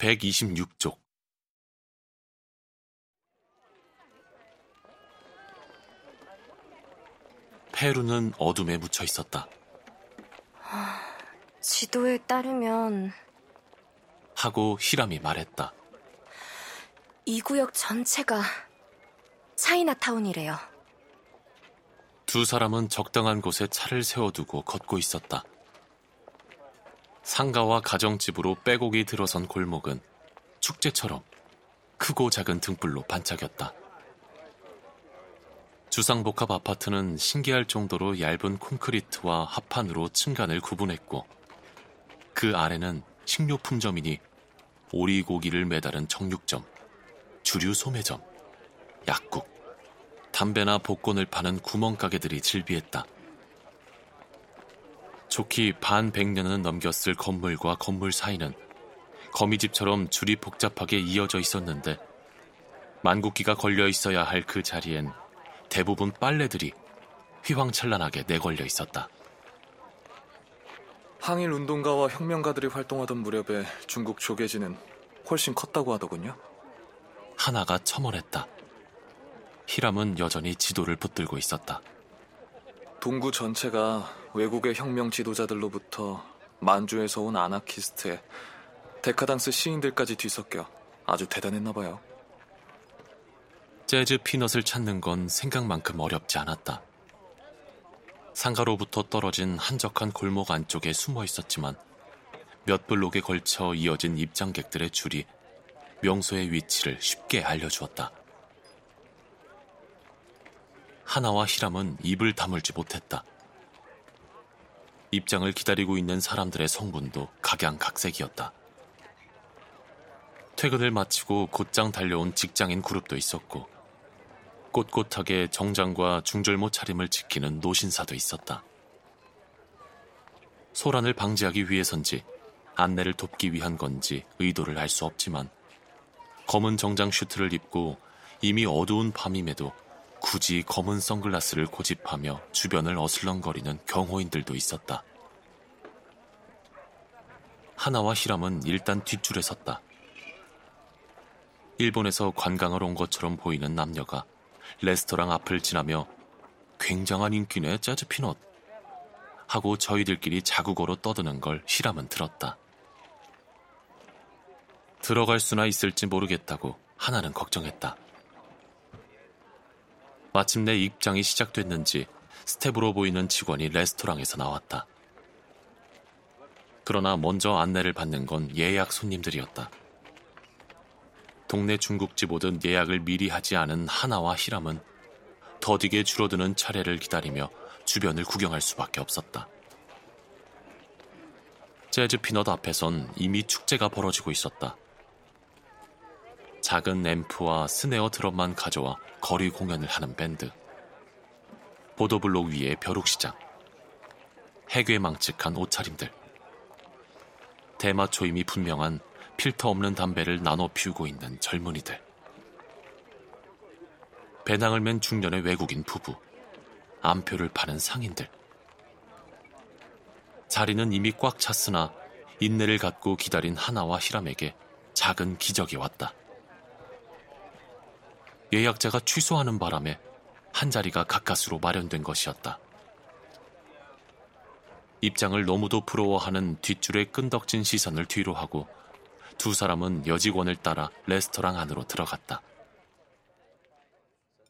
126쪽 페루는 어둠에 묻혀 있었다. 지도에 따르면 하고 히람이 말했다. 이 구역 전체가 차이나타운이래요. 두 사람은 적당한 곳에 차를 세워두고 걷고 있었다. 상가와 가정집으로 빼곡이 들어선 골목은 축제처럼 크고 작은 등불로 반짝였다. 주상복합 아파트는 신기할 정도로 얇은 콘크리트와 합판으로 층간을 구분했고 그 아래는 식료품점이니 오리고기를 매달은 정육점, 주류 소매점, 약국, 담배나 복권을 파는 구멍가게들이 즐비했다. 좋기 반 백년은 넘겼을 건물과 건물 사이는 거미집처럼 줄이 복잡하게 이어져 있었는데 만국기가 걸려 있어야 할 그 자리엔 대부분 빨래들이 휘황찬란하게 내걸려 있었다. 항일 운동가와 혁명가들이 활동하던 무렵에 중국 조계지는 훨씬 컸다고 하더군요. 하나가 첨언했다. 히람은 여전히 지도를 붙들고 있었다. 동구 전체가 외국의 혁명 지도자들로부터 만주에서 온 아나키스트에 데카당스 시인들까지 뒤섞여 아주 대단했나 봐요. 재즈 피넛을 찾는 건 생각만큼 어렵지 않았다. 상가로부터 떨어진 한적한 골목 안쪽에 숨어 있었지만 몇 블록에 걸쳐 이어진 입장객들의 줄이 명소의 위치를 쉽게 알려주었다. 하나와 히람은 입을 다물지 못했다. 입장을 기다리고 있는 사람들의 성분도 각양각색이었다. 퇴근을 마치고 곧장 달려온 직장인 그룹도 있었고 꼿꼿하게 정장과 중절모 차림을 지키는 노신사도 있었다. 소란을 방지하기 위해선지 안내를 돕기 위한 건지 의도를 알 수 없지만 검은 정장 슈트를 입고 이미 어두운 밤임에도 굳이 검은 선글라스를 고집하며 주변을 어슬렁거리는 경호인들도 있었다. 하나와 히람은 일단 뒷줄에 섰다. 일본에서 관광을 온 것처럼 보이는 남녀가 레스토랑 앞을 지나며 굉장한 인기네 재즈 피넛 하고 저희들끼리 자국어로 떠드는 걸 히람은 들었다. 들어갈 수나 있을지 모르겠다고 하나는 걱정했다. 마침내 입장이 시작됐는지 스태프로 보이는 직원이 레스토랑에서 나왔다. 그러나 먼저 안내를 받는 건 예약 손님들이었다. 동네 중국집 오듯 예약을 미리 하지 않은 하나와 히람은 더디게 줄어드는 차례를 기다리며 주변을 구경할 수밖에 없었다. 재즈 피넛 앞에선 이미 축제가 벌어지고 있었다. 작은 앰프와 스네어 드럼만 가져와 거리 공연을 하는 밴드. 보도블록 위에 벼룩시장. 해괴망측한 옷차림들. 대마 초임이 분명한 필터 없는 담배를 나눠 피우고 있는 젊은이들. 배낭을 맨 중년의 외국인 부부. 암표를 파는 상인들. 자리는 이미 꽉 찼으나 인내를 갖고 기다린 하나와 히람에게 작은 기적이 왔다. 예약자가 취소하는 바람에 한 자리가 가까스로 마련된 것이었다. 입장을 너무도 부러워하는 뒷줄의 끈덕진 시선을 뒤로 하고 두 사람은 여직원을 따라 레스토랑 안으로 들어갔다.